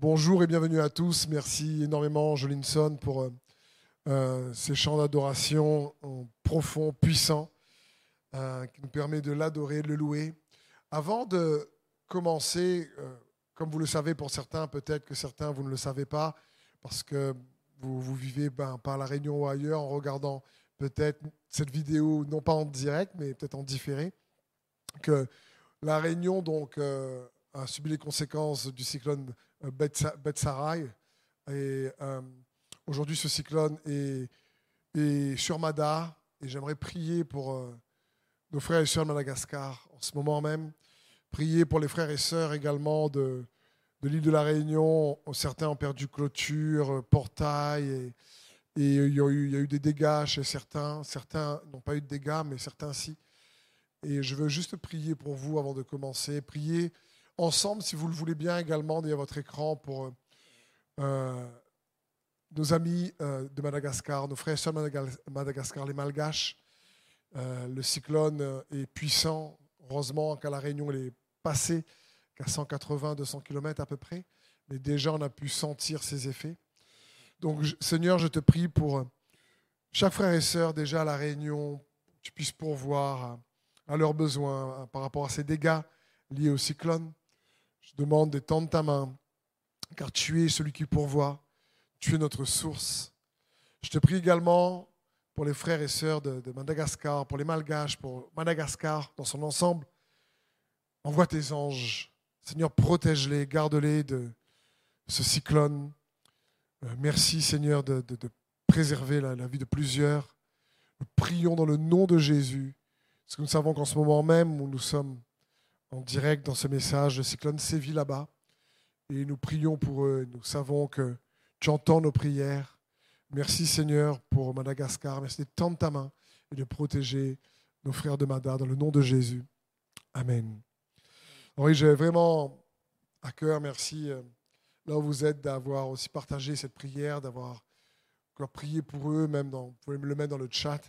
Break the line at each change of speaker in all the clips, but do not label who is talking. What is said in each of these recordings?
Bonjour et bienvenue à tous. Merci énormément, Jolinson, pour euh, euh, ces chants d'adoration profonds, puissants, euh, qui nous permet de l'adorer, de le louer. Avant de commencer, comme vous le savez pour certains, peut-être que certains, vous ne le savez pas, parce que vous, vivez ben, par la Réunion ou ailleurs en regardant peut-être cette vidéo, non pas en direct, mais peut-être en différé, que la Réunion donc, a subi les conséquences du cyclone Betsarai. Et euh, aujourd'hui, ce cyclone est, sur Mada. Et j'aimerais prier pour euh, nos frères et sœurs de Madagascar en ce moment même. Prier pour les frères et sœurs également de, de l'île de la Réunion. Certains ont perdu clôture, portail. Et, et il, y a eu, il y a eu des dégâts chez certains. Certains n'ont pas eu de dégâts, mais certains si. Et je veux juste prier pour vous avant de commencer. Prier ensemble, si vous le voulez bien également, à votre écran pour euh, euh, nos amis euh, de Madagascar, nos frères et sœurs de Madagascar, les Malgaches. le cyclone est puissant. Heureusement qu'à La Réunion, il est passé qu'à 180-200 km à peu près. Mais déjà, on a pu sentir ses effets. Donc, Seigneur, je te prie pour chaque frère et sœur déjà à La Réunion, que tu puisses pourvoir à leurs besoins par rapport à ces dégâts liés au cyclone. Je demande d'étendre ta main, car tu es celui qui pourvoit, tu es notre source. Je te prie également pour les frères et sœurs de, Madagascar, pour les Malgaches, pour Madagascar dans son ensemble. Envoie tes anges. Seigneur, protège-les, garde-les de ce cyclone. Euh, merci, Seigneur, de, préserver la, la, vie de plusieurs. Nous prions dans le nom de Jésus, parce que nous savons qu'en ce moment même où nous sommes en direct dans ce message. Le cyclone sévit là-bas. Et nous prions pour eux. Nous savons que tu entends nos prières. Merci Seigneur pour Madagascar. Merci de tendre ta main et de protéger nos frères de Mada dans le nom de Jésus. Amen. Oui, j'ai vraiment à cœur, merci euh, là où vous êtes, d'avoir aussi partagé cette prière, d'avoir prié pour eux, même dans, vous pouvez me le mettre dans le chat.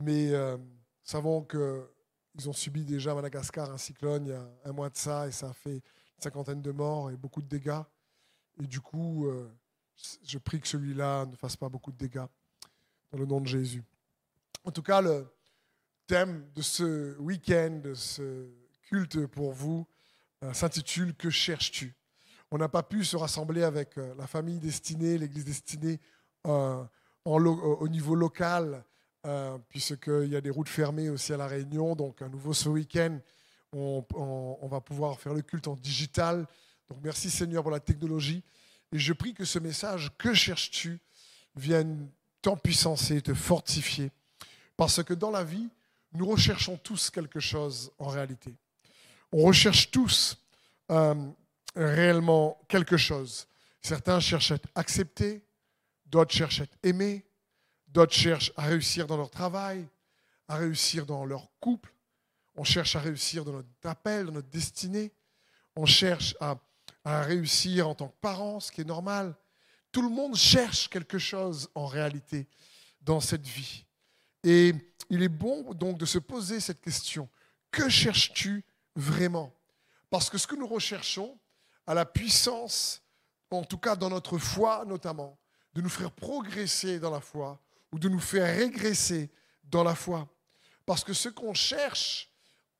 Mais euh, savons que ils ont subi déjà à Madagascar un cyclone il y a un mois de ça et ça a fait une cinquantaine de morts et beaucoup de dégâts. Et du coup, euh, je prie que celui-là ne fasse pas beaucoup de dégâts dans le nom de Jésus. En tout cas, le thème de ce week-end, de ce culte pour vous, euh, s'intitule Que cherches-tu? On n'a pas pu se rassembler avec euh, la famille destinée, l'église destinée au niveau local euh, puisqu'il y a des routes fermées aussi à La Réunion. Donc, à nouveau ce week-end, on, va pouvoir faire le culte en digital. Donc, merci Seigneur pour la technologie. Et je prie que ce message, que cherches-tu, vienne t'empuissancer, te fortifier. Parce que dans la vie, nous recherchons tous quelque chose en réalité. On recherche tous euh, réellement quelque chose. Certains cherchent à être acceptés, d'autres cherchent à être aimés, D'autres cherchent à réussir dans leur travail, à réussir dans leur couple. On cherche à réussir dans notre appel, dans notre destinée. On cherche à, réussir en tant que parent, ce qui est normal. Tout le monde cherche quelque chose en réalité dans cette vie. Et il est bon donc de se poser cette question. Que cherches-tu vraiment? Parce que ce que nous recherchons a la puissance, en tout cas dans notre foi notamment, de nous faire progresser dans la foi, de nous faire régresser dans la foi. Parce que ce qu'on cherche,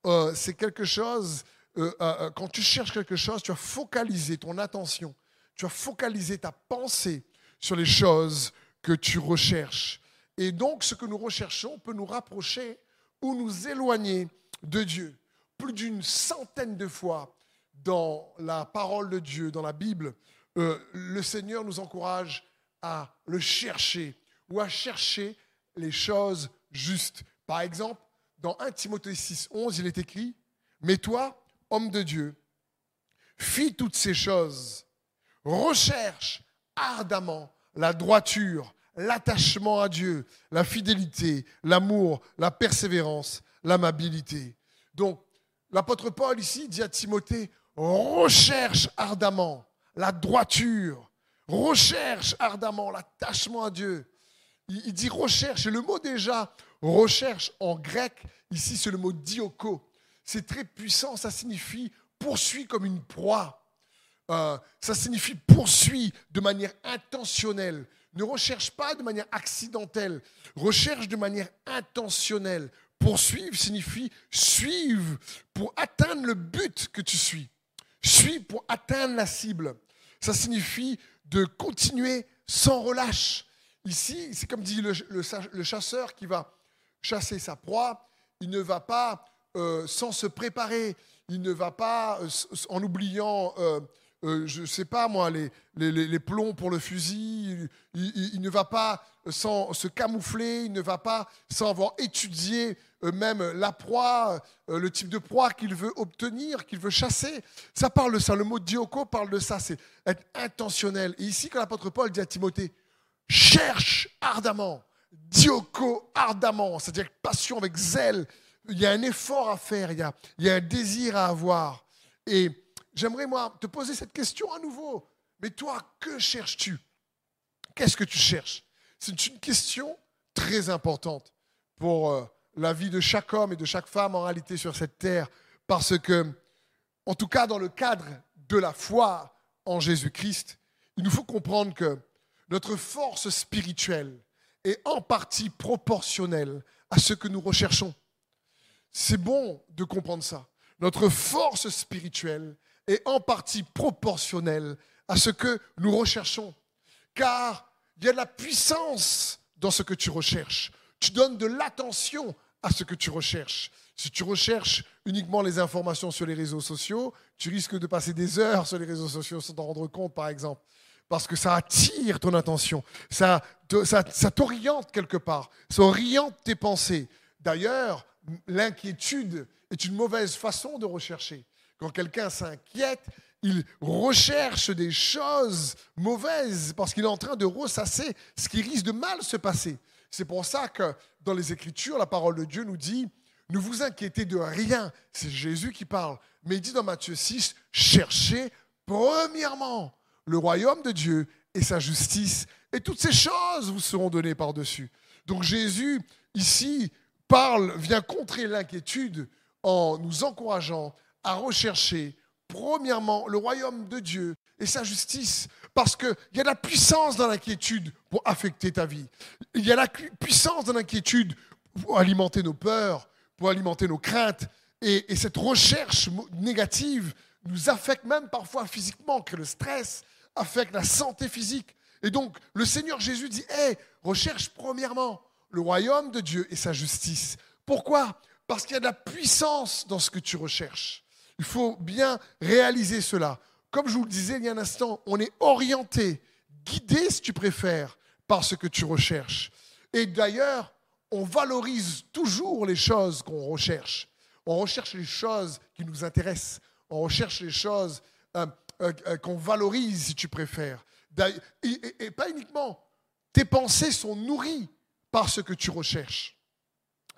euh, c'est quelque chose, euh, euh, quand tu cherches quelque chose, tu as focalisé ton attention, tu as focalisé ta pensée sur les choses que tu recherches. Et donc, ce que nous recherchons peut nous rapprocher ou nous éloigner de Dieu. Plus d'une centaine de fois dans la parole de Dieu, dans la Bible, le Seigneur nous encourage à le chercher, ou à chercher les choses justes. Par exemple, dans 1 Timothée 6, 11, il est écrit Mais toi, homme de Dieu, fis toutes ces choses, recherche ardemment la droiture, l'attachement à Dieu, la fidélité, l'amour, la persévérance, l'amabilité. Donc, l'apôtre Paul ici dit à Timothée Recherche ardemment la droiture, recherche ardemment l'attachement à Dieu, il, dit recherche. Et le mot déjà, recherche en grec, ici c'est le mot dioko. C'est très puissant, ça signifie poursuit comme une proie. Euh, ça signifie poursuit de manière intentionnelle. Ne recherche pas de manière accidentelle. Recherche de manière intentionnelle. Poursuivre signifie suivre pour atteindre le but que tu suis. Suis pour atteindre la cible. Ça signifie de continuer sans relâche. Ici, c'est comme dit le, chasseur qui va chasser sa proie, il ne va pas euh, sans se préparer, il ne va pas euh, en oubliant, euh, je ne sais pas moi, les, les, plombs pour le fusil, il, ne va pas sans se camoufler, il ne va pas sans avoir étudié même la proie, le type de proie qu'il veut obtenir, qu'il veut chasser. Ça parle de ça, le mot dioko parle de ça, c'est être intentionnel. Et ici, quand l'apôtre Paul dit à Timothée, cherche ardemment, dioko ardemment, c'est-à-dire passion, avec zèle. Il y a un effort à faire, il y a, il y a un désir à avoir. Et j'aimerais, moi, te poser cette question à nouveau. Mais toi, que cherches-tu? Qu'est-ce que tu cherches? C'est une question très importante pour euh, la vie de chaque homme et de chaque femme en réalité sur cette terre. Parce que, en tout cas, dans le cadre de la foi en Jésus-Christ, il nous faut comprendre que notre force spirituelle est en partie proportionnelle à ce que nous recherchons. C'est bon de comprendre ça. Notre force spirituelle est en partie proportionnelle à ce que nous recherchons. Car il y a de la puissance dans ce que tu recherches. Tu donnes de l'attention à ce que tu recherches. Si tu recherches uniquement les informations sur les réseaux sociaux, tu risques de passer des heures sur les réseaux sociaux sans t'en rendre compte, par exemple parce que ça attire ton attention, ça, ça, t'oriente quelque part, ça oriente tes pensées. D'ailleurs, l'inquiétude est une mauvaise façon de rechercher. Quand quelqu'un s'inquiète, il recherche des choses mauvaises parce qu'il est en train de ressasser ce qui risque de mal se passer. C'est pour ça que dans les Écritures, la parole de Dieu nous dit, ne vous inquiétez de rien. C'est Jésus qui parle. Mais il dit dans Matthieu 6, cherchez premièrement le royaume de Dieu et sa justice, et toutes ces choses vous seront données par-dessus. Donc Jésus, ici, parle, vient contrer l'inquiétude en nous encourageant à rechercher, premièrement, le royaume de Dieu et sa justice, parce qu'il y a la puissance dans l'inquiétude pour affecter ta vie. Il y a la puissance dans l'inquiétude pour alimenter nos peurs, pour alimenter nos craintes. Et, et cette recherche négative nous affecte même parfois physiquement, que le stress, affecte la santé physique. Et donc, le Seigneur Jésus dit, hé, recherche premièrement le royaume de Dieu et sa justice. Pourquoi? Parce qu'il y a de la puissance dans ce que tu recherches. Il faut bien réaliser cela. Comme je vous le disais il y a un instant, on est orienté, guidé, si tu préfères, par ce que tu recherches. Et d'ailleurs, on valorise toujours les choses qu'on recherche. On recherche les choses qui nous intéressent. On recherche les choses euh, euh, euh, qu'on valorise, si tu préfères. Et, pas uniquement. Tes pensées sont nourries par ce que tu recherches.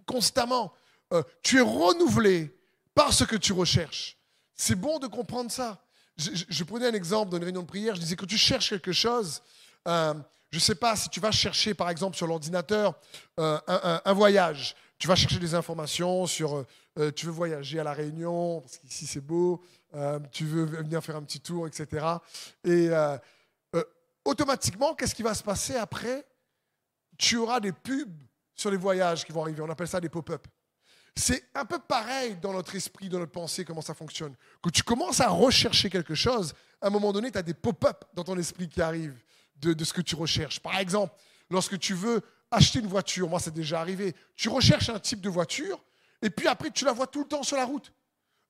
Constamment. Euh, tu es renouvelé par ce que tu recherches. C'est bon de comprendre ça. Je, prenais un exemple dans une réunion de prière. Je disais que tu cherches quelque chose. je ne sais pas si tu vas chercher, par exemple, sur l'ordinateur, un, voyage. Tu vas chercher des informations sur, tu veux voyager à La Réunion, parce qu'ici c'est beau, euh, tu veux venir faire un petit tour, etc. Et euh, euh, automatiquement, qu'est-ce qui va se passer après? Tu auras des pubs sur les voyages qui vont arriver. On appelle ça des pop-up. C'est un peu pareil dans notre esprit, dans notre pensée, comment ça fonctionne. Quand tu commences à rechercher quelque chose, à un moment donné, tu as des pop-up dans ton esprit qui arrivent de, de, ce que tu recherches. Par exemple, lorsque tu veux acheter une voiture, moi c'est déjà arrivé, tu recherches un type de voiture, et puis après tu la vois tout le temps sur la route.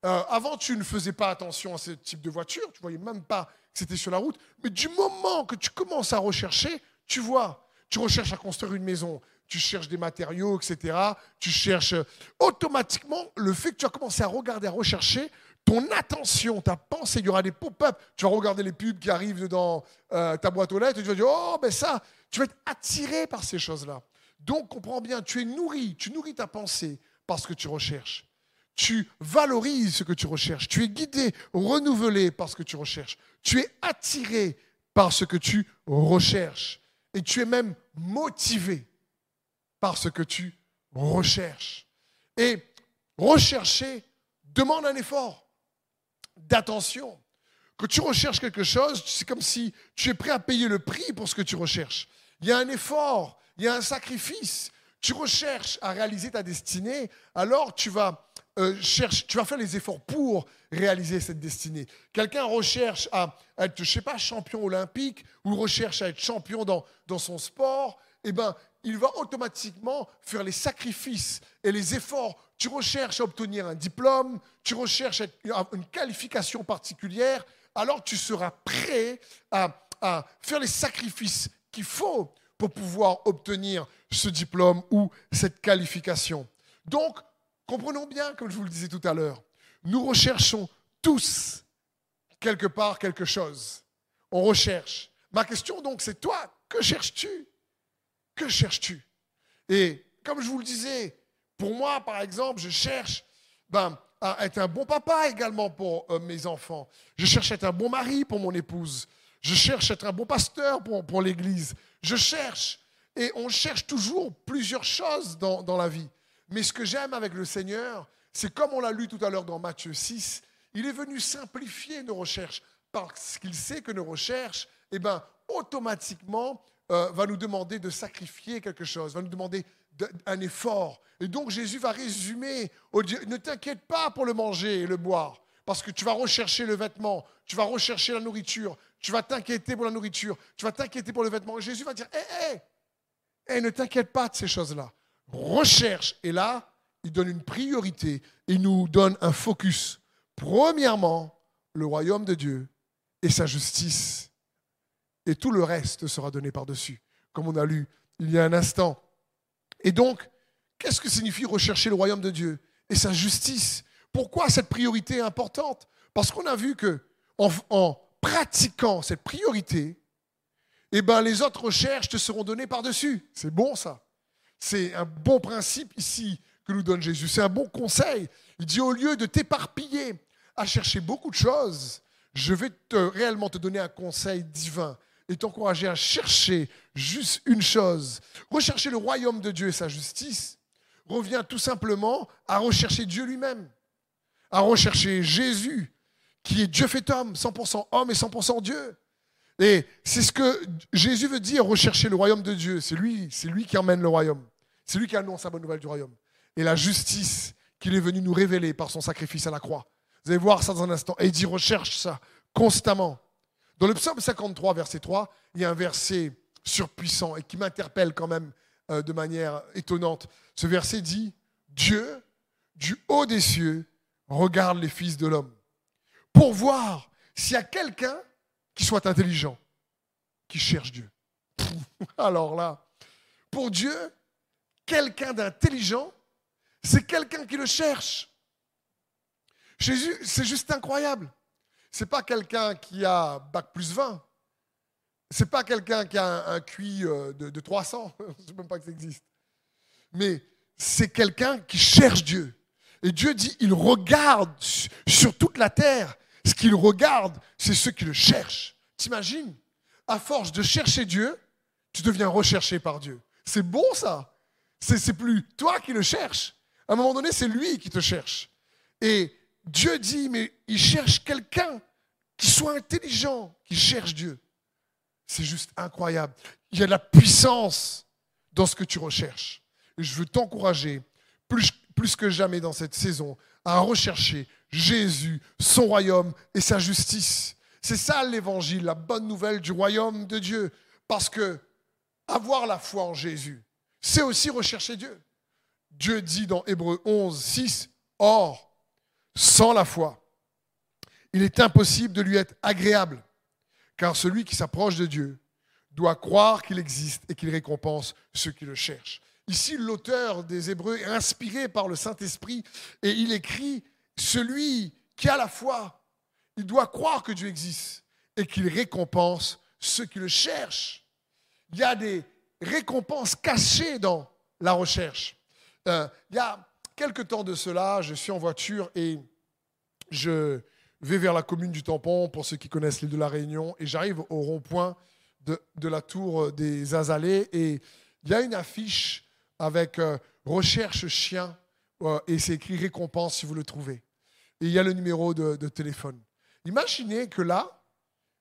Euh, avant, tu ne faisais pas attention à ce type de voiture, tu voyais même pas que c'était sur la route. Mais du moment que tu commences à rechercher, tu vois, tu recherches à construire une maison, tu cherches des matériaux, etc. Tu cherches automatiquement le fait que tu as commencé à regarder, à rechercher, ton attention, ta pensée, il y aura des pop-up. Tu vas regarder les pubs qui arrivent dans euh, ta boîte aux lettres et tu vas dire oh ben ça, tu vas être attiré par ces choses-là. Donc comprends bien, tu es nourri, tu nourris ta pensée parce que tu recherches tu valorises ce que tu recherches. Tu es guidé, renouvelé par ce que tu recherches. Tu es attiré par ce que tu recherches. Et tu es même motivé par ce que tu recherches. Et rechercher demande un effort d'attention. Quand tu recherches quelque chose, c'est comme si tu es prêt à payer le prix pour ce que tu recherches. Il y a un effort, il y a un sacrifice. Tu recherches à réaliser ta destinée, alors tu vas, euh, tu vas faire les efforts pour réaliser cette destinée. Quelqu'un recherche à être, je sais pas, champion olympique ou recherche à être champion dans, dans son sport, eh ben, il va automatiquement faire les sacrifices et les efforts. Tu recherches à obtenir un diplôme, tu recherches une qualification particulière, alors tu seras prêt à, à faire les sacrifices qu'il faut pour pouvoir obtenir ce diplôme ou cette qualification. Donc, comprenons bien, comme je vous le disais tout à l'heure, nous recherchons tous quelque part quelque chose. On recherche. Ma question donc, c'est toi, que cherches-tu? Que cherches-tu? Et comme je vous le disais, pour moi, par exemple, je cherche ben, à être un bon papa également pour euh, mes enfants. Je cherche à être un bon mari pour mon épouse. Je cherche à être un bon pasteur pour, l'Église. Je cherche. Et on cherche toujours plusieurs choses dans la vie. Mais ce que j'aime avec le Seigneur, c'est comme on l'a lu tout à l'heure dans Matthieu 6, il est venu simplifier nos recherches parce qu'il sait que nos recherches, eh ben, automatiquement, euh, va nous demander de sacrifier quelque chose, va nous demander un effort. Et donc Jésus va résumer, ne t'inquiète pas pour le manger et le boire, parce que tu vas rechercher le vêtement, tu vas rechercher la nourriture, tu vas t'inquiéter pour la nourriture, tu vas t'inquiéter pour le vêtement. Et Jésus va dire, hé, hé, hé, ne t'inquiète pas de ces choses-là. Recherche. Et là, il donne une priorité, il nous donne un focus. Premièrement, le royaume de Dieu et sa justice. Et tout le reste sera donné par-dessus, comme on a lu il y a un instant. Et donc, qu'est-ce que signifie rechercher le royaume de Dieu et sa justice? Pourquoi cette priorité est importante? Parce qu'on a vu que en, pratiquant cette priorité, eh ben, les autres recherches te seront données par-dessus. C'est bon ça. C'est un bon principe ici que nous donne Jésus. C'est un bon conseil. Il dit au lieu de t'éparpiller à chercher beaucoup de choses, je vais te, réellement te donner un conseil divin et t'encourager à chercher juste une chose. Rechercher le royaume de Dieu et sa justice revient tout simplement à rechercher Dieu lui-même, à rechercher Jésus, qui est Dieu fait homme, 100% homme et 100% Dieu. Et c'est ce que Jésus veut dire, rechercher le royaume de Dieu. C'est lui, c'est lui qui emmène le royaume. C'est lui qui annonce la bonne nouvelle du royaume. Et la justice qu'il est venu nous révéler par son sacrifice à la croix. Vous allez voir ça dans un instant. Et il dit, recherche ça constamment. Dans le psaume 53, verset 3, il y a un verset surpuissant et qui m'interpelle quand même euh, de manière étonnante. Ce verset dit, Dieu, du haut des cieux, regarde les fils de l'homme pour voir s'il y a quelqu'un qui soit intelligent, qui cherche Dieu. Alors là, pour Dieu, quelqu'un d'intelligent, c'est quelqu'un qui le cherche. Jésus, c'est juste incroyable. C'est pas quelqu'un qui a bac plus 20. C'est pas quelqu'un qui a un, QI euh, de, de 300. Je ne sais même pas que ça existe. Mais c'est quelqu'un qui cherche Dieu. Et Dieu dit, il regarde sur toute la terre ce qu'il regarde, c'est ceux qui le cherchent. T'imagines? À force de chercher Dieu, tu deviens recherché par Dieu. C'est bon ça. C'est plus toi qui le cherches. À un moment donné, c'est lui qui te cherche. Et Dieu dit, mais il cherche quelqu'un qui soit intelligent, qui cherche Dieu. C'est juste incroyable. Il y a de la puissance dans ce que tu recherches. Et je veux t'encourager, plus, plus que jamais dans cette saison, à rechercher Jésus, son royaume et sa justice. C'est ça l'évangile, la bonne nouvelle du royaume de Dieu. Parce que avoir la foi en Jésus, c'est aussi rechercher Dieu. Dieu dit dans Hébreu 11, 6, Or, sans la foi, il est impossible de lui être agréable, car celui qui s'approche de Dieu doit croire qu'il existe et qu'il récompense ceux qui le cherchent. Ici, l'auteur des Hébreux est inspiré par le Saint-Esprit et il écrit celui qui a la foi, il doit croire que Dieu existe et qu'il récompense ceux qui le cherchent. Il y a des récompenses cachées dans la recherche. Euh, il y a quelque temps de cela, je suis en voiture et je vais vers la commune du Tampon, pour ceux qui connaissent l'île de la Réunion, et j'arrive au rond-point de, la tour des Azalées, et il y a une affiche avec euh, recherche chien, euh, et c'est écrit récompense si vous le trouvez. Et il y a le numéro de, téléphone. Imaginez que là,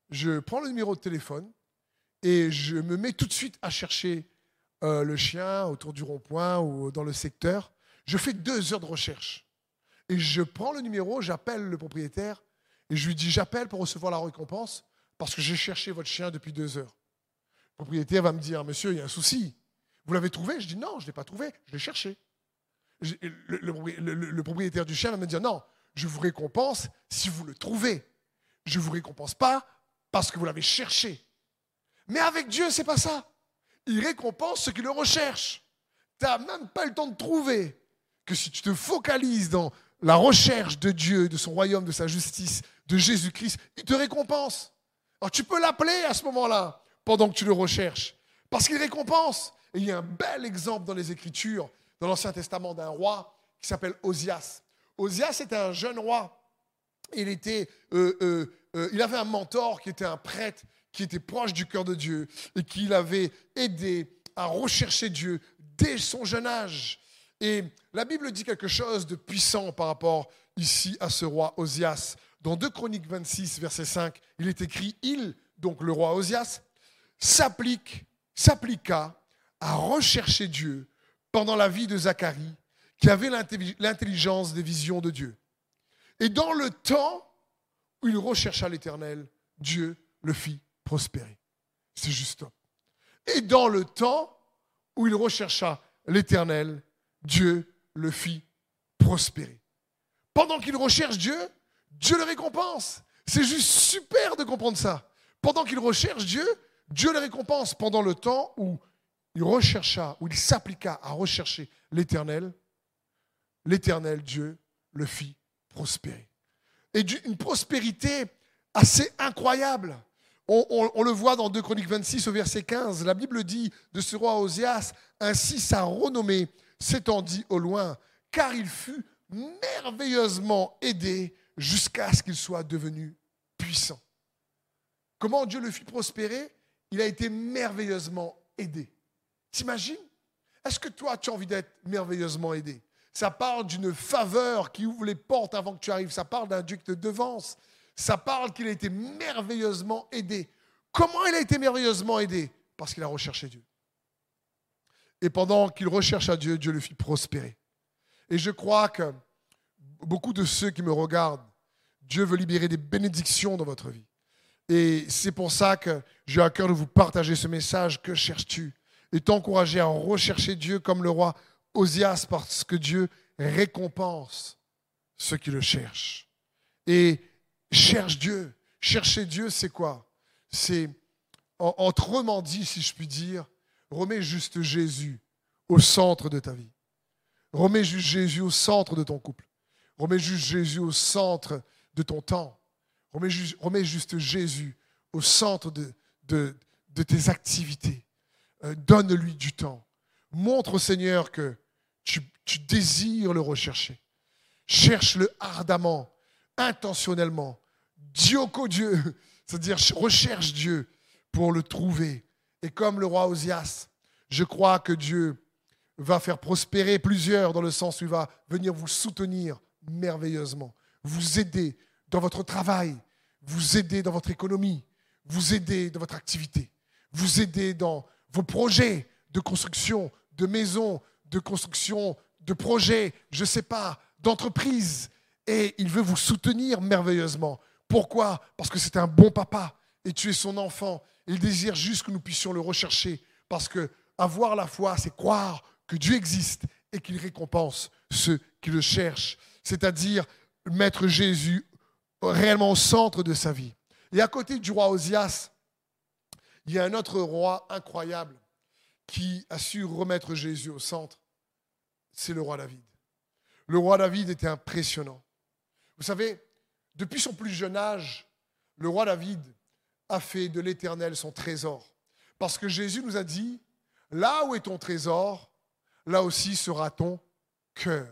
je prends le numéro de téléphone et je me mets tout de suite à chercher euh, le chien autour du rond-point ou dans le secteur. Je fais deux heures de recherche. Et je prends le numéro, j'appelle le propriétaire et je lui dis j'appelle pour recevoir la récompense parce que j'ai cherché votre chien depuis deux heures. Le propriétaire va me dire monsieur, il y a un souci. Vous l'avez trouvé? Je dis non, je ne l'ai pas trouvé, je l'ai cherché. Le, propriétaire du chien va me dire non, je vous récompense si vous le trouvez. Je ne vous récompense pas parce que vous l'avez cherché. Mais avec Dieu, c'est pas ça. Il récompense ceux qui le recherchent. Tu n'as même pas le temps de trouver que si tu te focalises dans la recherche de Dieu, de son royaume, de sa justice, de Jésus-Christ, il te récompense. Alors tu peux l'appeler à ce moment-là, pendant que tu le recherches, parce qu'il récompense. Et il y a un bel exemple dans les Écritures, dans l'Ancien Testament, d'un roi qui s'appelle Osias. Osias était un jeune roi. Euh, euh, euh, il avait un mentor qui était un prêtre, qui était proche du cœur de Dieu et qui l'avait aidé à rechercher Dieu dès son jeune âge. Et la Bible dit quelque chose de puissant par rapport ici à ce roi Osias. Dans 2 Chroniques 26, verset 5, il est écrit Il, donc le roi s'applique, s'appliqua à rechercher Dieu pendant la vie de Zacharie, qui avait l'intelligence des visions de Dieu. Et dans le temps où il rechercha l'Éternel, Dieu le fit prospérer. C'est juste Et dans le temps où il rechercha l'Éternel, Dieu le fit prospérer. Pendant qu'il recherche Dieu, Dieu le récompense. C'est juste super de comprendre ça. Pendant qu'il recherche Dieu, Dieu le récompense. Pendant le temps où il rechercha, où il s'appliqua à rechercher l'Éternel, l'Éternel Dieu le fit prospérer. Et une prospérité assez incroyable. On, le voit dans 2 Chroniques 26 au verset 15. La Bible dit de ce roi Oséas, ainsi sa renommée s'étendit au loin, car il fut merveilleusement aidé jusqu'à ce qu'il soit devenu puissant. Comment Dieu le fit prospérer? Il a été merveilleusement aidé. T'imagines? Est-ce que toi, tu as envie d'être merveilleusement aidé? Ça parle d'une faveur qui ouvre les portes avant que tu arrives. Ça parle d'un qui te devance. Ça parle qu'il a été merveilleusement aidé. Comment il a été merveilleusement aidé? Parce qu'il a recherché Dieu. Et pendant qu'il rechercha Dieu, Dieu le fit prospérer. Et je crois que beaucoup de ceux qui me regardent, Dieu veut libérer des bénédictions dans votre vie. Et c'est pour ça que j'ai à cœur de vous partager ce message. Que cherches-tu? Et t'encourager à rechercher Dieu comme le roi Osias, parce que Dieu récompense ceux qui le cherchent. Et cherche Dieu. Chercher Dieu, c'est quoi? C'est, autrement dit, si je puis dire, remets juste Jésus au centre de ta vie. Remets juste Jésus au centre de ton couple. Remets juste Jésus au centre de ton temps. Remets, juste Jésus au centre de, de, tes activités. Euh, donne-lui du temps. Montre au Seigneur que tu, désires le rechercher. Cherche-le ardemment, intentionnellement. Dioko Dieu, c'est-à-dire recherche Dieu pour le trouver. Et comme le roi Osias, je crois que Dieu va faire prospérer plusieurs dans le sens où il va venir vous soutenir merveilleusement, vous aider dans votre travail, vous aider dans votre économie, vous aider dans votre activité, vous aider dans vos projets de construction, de maisons, de construction, de projets, je ne sais pas, d'entreprise. Et il veut vous soutenir merveilleusement. Pourquoi? Parce que c'est un bon papa et tu es son enfant. Il désire juste que nous puissions le rechercher. Parce que avoir la foi, c'est croire que Dieu existe et qu'il récompense ceux qui le cherchent, c'est-à-dire mettre Jésus réellement au centre de sa vie. Et à côté du roi Osias, il y a un autre roi incroyable qui a su remettre Jésus au centre, c'est le roi David. Le roi David était impressionnant. Vous savez, depuis son plus jeune âge, le roi David a fait de l'Éternel son trésor. Parce que Jésus nous a dit, Là où est ton trésor, là aussi sera ton cœur.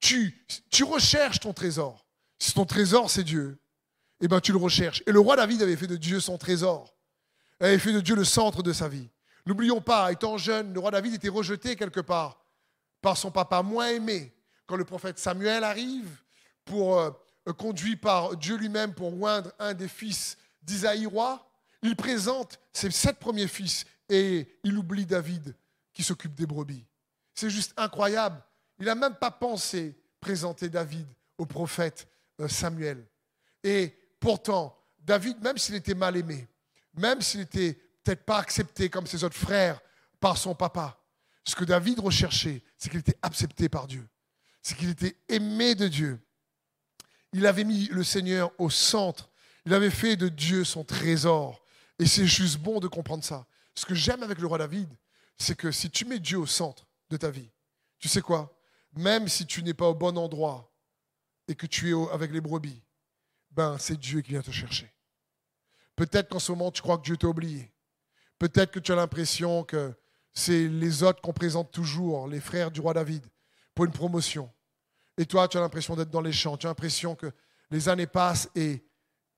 Tu, tu recherches ton trésor. Si ton trésor, c'est Dieu, eh bien, tu le recherches. Et le roi David avait fait de Dieu son trésor. Il avait fait de Dieu le centre de sa vie. N'oublions pas, étant jeune, le roi David était rejeté quelque part par son papa moins aimé. Quand le prophète Samuel arrive pour, euh, conduit par Dieu lui-même pour oindre un des fils d'Isaïe roi, il présente ses sept premiers fils et il oublie David qui s'occupe des brebis. C'est juste incroyable. Il n'a même pas pensé présenter David au prophète euh, Samuel. Et pourtant, David, même s'il était mal aimé, même s'il n'était peut-être pas accepté comme ses autres frères par son papa, ce que David recherchait, c'est qu'il était accepté par Dieu. C'est qu'il était aimé de Dieu. Il avait mis le Seigneur au centre. Il avait fait de Dieu son trésor. Et c'est juste bon de comprendre ça. Ce que j'aime avec le roi David, c'est que si tu mets Dieu au centre de ta vie, tu sais quoi? Même si tu n'es pas au bon endroit et que tu es avec les brebis, ben c'est Dieu qui vient te chercher. Peut-être qu'en ce moment, tu crois que Dieu t'a oublié. Peut-être que tu as l'impression que c'est les autres qu'on présente toujours, les frères du roi David, pour une promotion. Et toi, tu as l'impression d'être dans les champs. Tu as l'impression que les années passent et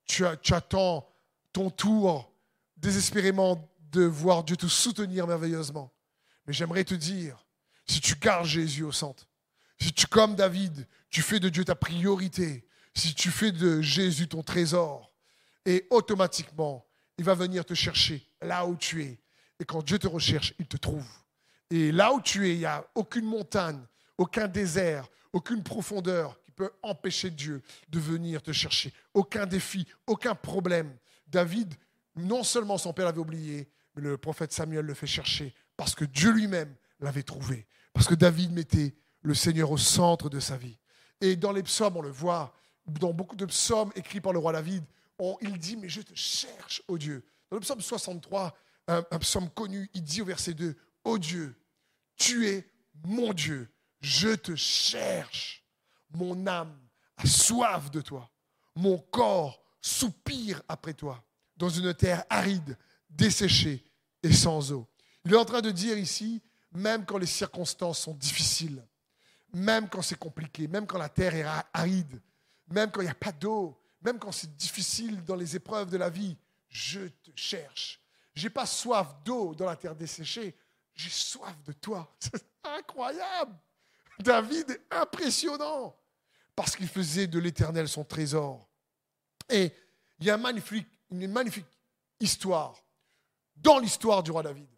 tu, attends ton tour désespérément de voir Dieu te soutenir merveilleusement. Mais j'aimerais te dire, si tu gardes Jésus au centre, si tu, comme David, tu fais de Dieu ta priorité, si tu fais de Jésus ton trésor, et automatiquement, il va venir te chercher là où tu es. Et quand Dieu te recherche, il te trouve. Et là où tu es, il n'y a aucune montagne, aucun désert, aucune profondeur qui peut empêcher Dieu de venir te chercher. Aucun défi, aucun problème. David, non seulement son père l'avait oublié, mais le prophète Samuel le fait chercher parce que Dieu lui-même l'avait trouvé. Parce que David mettait le Seigneur au centre de sa vie. Et dans les psaumes, on le voit, dans beaucoup de psaumes écrits par le roi David, il dit, mais je te cherche, ô Dieu. Dans le psaume 63, un, psaume connu, il dit au verset 2, ô Dieu, tu es mon Dieu, je te cherche. Mon âme a soif de toi. Mon corps soupire après toi dans une terre aride, desséchée et sans eau. Il est en train de dire ici, même quand les circonstances sont difficiles, même quand c'est compliqué, même quand la terre est aride, même quand il n'y a pas d'eau, même quand c'est difficile dans les épreuves de la vie, je te cherche. J'ai pas soif d'eau dans la terre desséchée, j'ai soif de toi. C'est incroyable. David est impressionnant parce qu'il faisait de l'Éternel son trésor. Et il y a une magnifique histoire dans l'histoire du roi David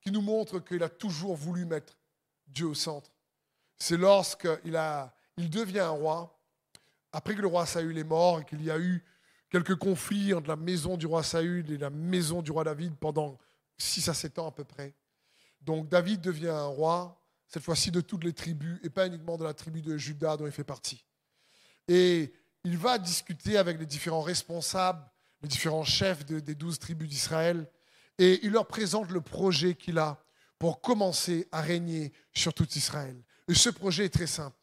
qui nous montre qu'il a toujours voulu mettre Dieu au centre. C'est lorsqu'il il devient un roi, après que le roi Saül est mort et qu'il y a eu quelques conflits entre la maison du roi Saül et la maison du roi David pendant 6 à 7 ans à peu près. Donc David devient un roi, cette fois-ci de toutes les tribus, et pas uniquement de la tribu de Juda dont il fait partie. Et il va discuter avec les différents responsables, les différents chefs des douze tribus d'Israël, et il leur présente le projet qu'il a pour commencer à régner sur tout Israël. Et ce projet est très simple.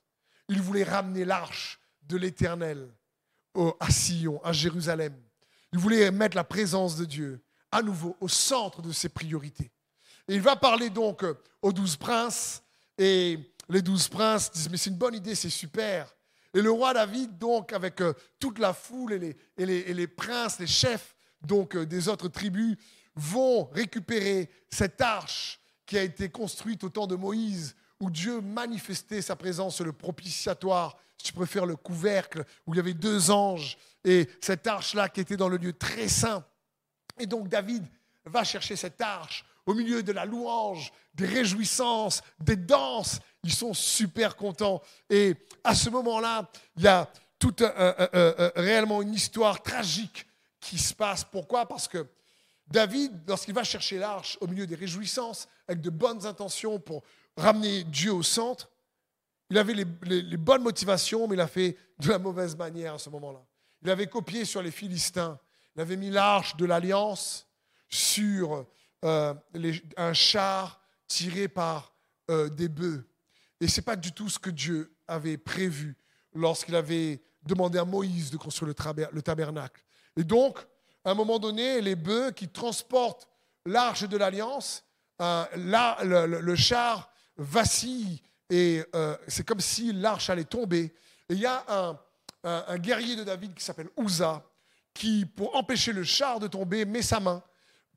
Il voulait ramener l'arche de l'Éternel à Sion, à Jérusalem. Il voulait mettre la présence de Dieu à nouveau au centre de ses priorités. Et il va parler donc aux douze princes et les douze princes disent, mais c'est une bonne idée, c'est super. Et le roi David, donc, avec euh, toute la foule et les, et les, princes, les chefs donc, euh, des autres tribus, vont récupérer cette arche qui a été construite au temps de Moïse, où Dieu manifestait sa présence le propitiatoire, si tu préfères le couvercle, où il y avait deux anges, et cette arche-là qui était dans le lieu très saint. Et donc David va chercher cette arche au milieu de la louange, des réjouissances, des danses. Ils sont super contents. Et à ce moment-là, il y a toute réellement une histoire tragique qui se passe. Pourquoi? Parce que David, lorsqu'il va chercher l'arche au milieu des réjouissances, avec de bonnes intentions pour ramener Dieu au centre, il avait les, bonnes motivations, mais il a fait de la mauvaise manière à ce moment-là. Il avait copié sur les Philistins. Il avait mis l'arche de l'alliance sur euh, un char tiré par euh, des bœufs. Et ce n'est pas du tout ce que Dieu avait prévu lorsqu'il avait demandé à Moïse de construire le, tabernacle. Et donc, à un moment donné, les bœufs qui transportent l'arche de l'alliance, euh, le, char vacille et c'est comme si l'arche allait tomber. Et il y a un, un guerrier de David qui s'appelle Uza, qui, pour empêcher le char de tomber, met sa main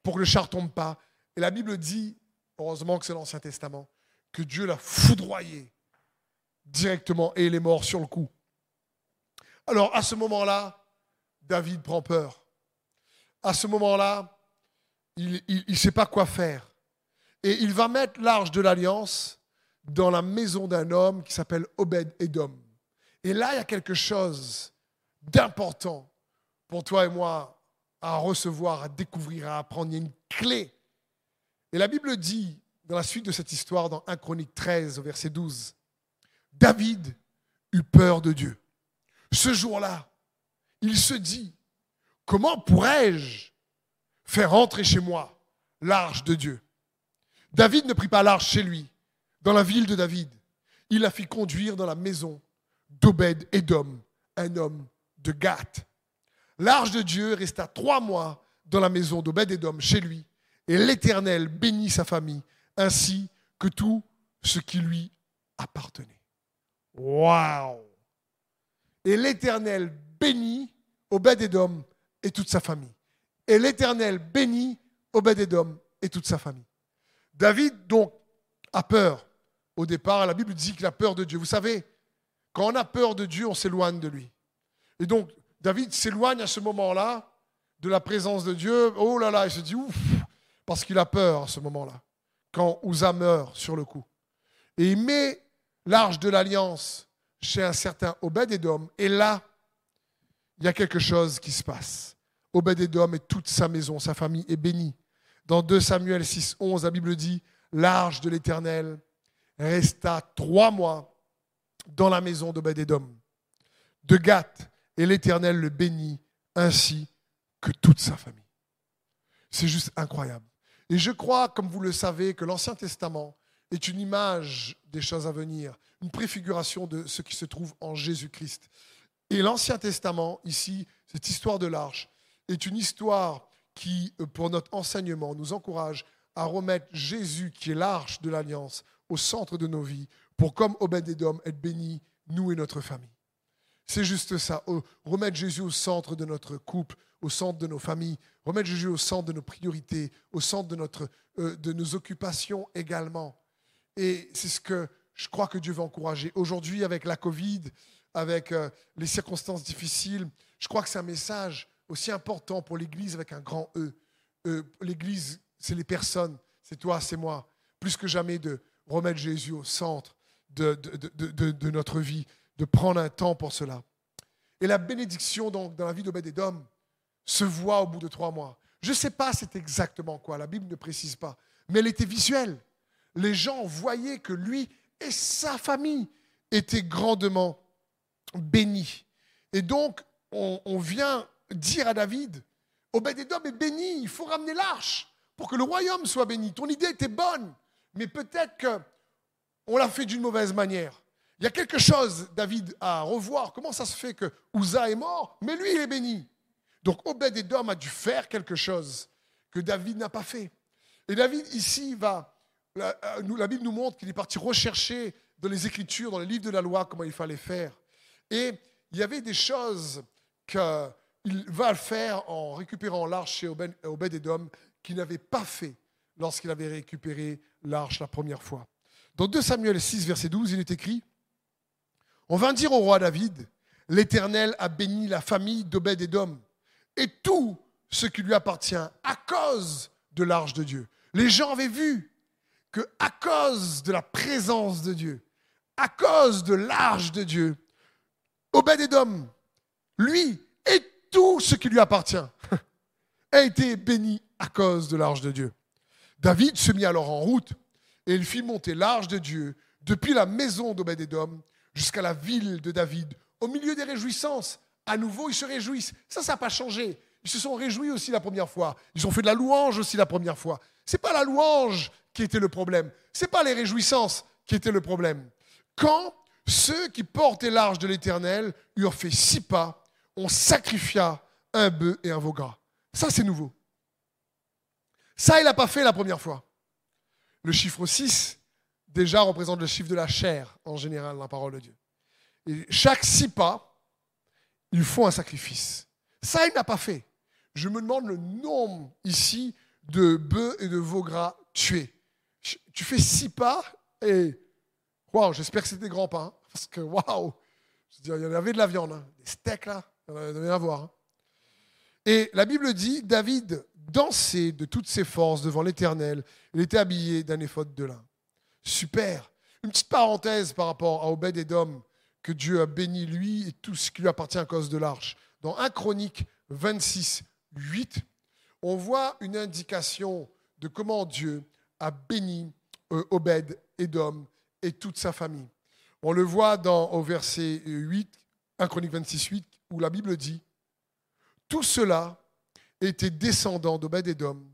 pour que le char tombe pas. Et la Bible dit, heureusement que c'est l'Ancien Testament, que Dieu l'a foudroyé directement et il est mort sur le coup. Alors à ce moment-là, David prend peur. À ce moment-là, il ne sait pas quoi faire. Et il va mettre l'arche de l'alliance dans la maison d'un homme qui s'appelle Obed Edom. Et là, il y a quelque chose d'important pour toi et moi à recevoir, à découvrir, à apprendre. Il y a une clé. Et la Bible dit, dans la suite de cette histoire, dans 1 Chronique 13, au verset 12, David eut peur de Dieu. Ce jour-là, il se dit, comment pourrais-je faire entrer chez moi l'arche de Dieu? David ne prit pas l'arche chez lui, dans la ville de David. Il la fit conduire dans la maison d'Obed Edom, un homme de Gath. L'arche de Dieu resta trois mois dans la maison d'Obed Edom, chez lui, et l'Éternel bénit sa famille, ainsi que tout ce qui lui appartenait. Waouh Et l'Éternel bénit Obed-Edom et toute sa famille. Et l'Éternel bénit Obed-Edom et toute sa famille. David, donc, a peur. Au départ, la Bible dit qu'il a peur de Dieu. Vous savez, quand on a peur de Dieu, on s'éloigne de lui. Et donc, David s'éloigne à ce moment-là de la présence de Dieu. Oh là là, il se dit ouf, parce qu'il a peur à ce moment-là, quand Ouza meurt sur le coup. Et il met l'arche de l'alliance chez un certain Obed-Edom. Et là, il y a quelque chose qui se passe. Obed-Edom et toute sa maison, sa famille est bénie. Dans 2 Samuel 6, 11, la Bible dit L'arche de l'Éternel resta trois mois dans la maison d'Obed-Edom, de Gath, et l'Éternel le bénit ainsi que toute sa famille. C'est juste incroyable. Et je crois, comme vous le savez, que l'Ancien Testament est une image des choses à venir, une préfiguration de ce qui se trouve en Jésus-Christ. Et l'Ancien Testament, ici, cette histoire de l'arche, est une histoire qui, pour notre enseignement, nous encourage à remettre Jésus, qui est l'arche de l'alliance, au centre de nos vies, pour comme Obed-Edom, être béni, nous et notre famille. C'est juste ça, remettre Jésus au centre de notre couple, au centre de nos familles, remettre Jésus au centre de nos priorités, au centre de, notre, euh, de nos occupations également. Et c'est ce que je crois que Dieu veut encourager. Aujourd'hui, avec la Covid, avec euh, les circonstances difficiles, je crois que c'est un message aussi important pour l'Église avec un grand E. Euh, L'Église, c'est les personnes, c'est toi, c'est moi. Plus que jamais de remettre Jésus au centre de, de, notre vie, de prendre un temps pour cela. Et la bénédiction donc, dans la vie d'Obed-Edom se voit au bout de trois mois. Je ne sais pas c'est exactement quoi, la Bible ne précise pas, mais elle était visuelle. Les gens voyaient que lui et sa famille étaient grandement bénis. Et donc, on, on vient dire à David, Obed-Edom est béni, il faut ramener l'arche pour que le royaume soit béni. Ton idée était bonne, mais peut-être qu'on l'a fait d'une mauvaise manière. Il y a quelque chose, David, à revoir. Comment ça se fait que Uza est mort, mais lui, il est béni? Donc Obed-Edom a dû faire quelque chose que David n'a pas fait. Et David, ici, va. La, euh, la Bible nous montre qu'il est parti rechercher dans les Écritures, dans les livres de la loi, comment il fallait faire. Et il y avait des choses qu'il va faire en récupérant l'arche chez Obed-Edom qu'il n'avait pas fait lorsqu'il avait récupéré l'arche la première fois. Dans 2 Samuel 6, verset 12, il est écrit On vint dire au roi David L'Éternel a béni la famille d'Obed-Edom et tout ce qui lui appartient à cause de l'arche de Dieu. Les gens avaient vu que à cause de la présence de Dieu, à cause de l'arche de Dieu, Obed-Edom, lui et tout ce qui lui appartient, a été béni à cause de l'arche de Dieu. David se mit alors en route et il fit monter l'arche de Dieu depuis la maison d'Obed-Edom jusqu'à la ville de David, au milieu des réjouissances. À nouveau, ils se réjouissent. Ça, ça n'a pas changé. Ils se sont réjouis aussi la première fois. Ils ont fait de la louange aussi la première fois. Ce n'est pas la louange qui était le problème. Ce n'est pas les réjouissances qui étaient le problème. Quand ceux qui portaient l'arche de l'Éternel eurent fait six pas, on sacrifia un bœuf et un veau gras. Ça, c'est nouveau. Ça, il n'a pas fait la première fois. Le chiffre 6, déjà, représente le chiffre de la chair, en général, dans la parole de Dieu. Et chaque six pas, il faut un sacrifice. Ça, il n'a pas fait. Je me demande le nombre ici de bœufs et de veaux gras tués. Tu fais six pas et waouh, j'espère que c'est des grands pas, hein, parce que waouh, il y en avait de la viande, hein. des steaks là, il y en avait à voir. Hein. Et la Bible dit, David dansait de toutes ses forces devant l'Éternel. Il était habillé d'un éphod de lin. Super. Une petite parenthèse par rapport à Obed Edom, que Dieu a béni lui et tout ce qui lui appartient à cause de l'arche. Dans 1 Chronique 26, 8, on voit une indication de comment Dieu a béni euh, Obed Edom et toute sa famille. On le voit dans, au verset 8, 1 Chronique 26, 8, où la Bible dit Tout cela étaient descendants d'Obed Edom.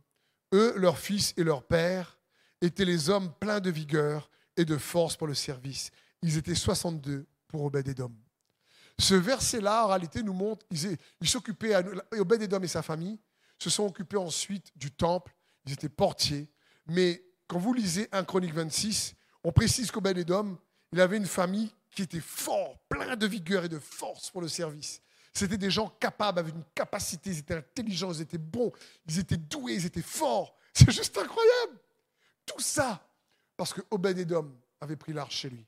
Eux, leurs fils et leurs pères, étaient les hommes pleins de vigueur et de force pour le service. Ils étaient 62 pour Obed Edom. Ce verset-là, en réalité, nous montre qu'ils s'occupaient, Obed Edom et sa famille se sont occupés ensuite du temple, ils étaient portiers. Mais quand vous lisez 1 Chronique 26, on précise qu'Obed Edom, il avait une famille qui était fort, plein de vigueur et de force pour le service. C'était des gens capables, avec une capacité, ils étaient intelligents, ils étaient bons, ils étaient doués, ils étaient forts. C'est juste incroyable. Tout ça parce que Obed-Edom avait pris l'arche chez lui.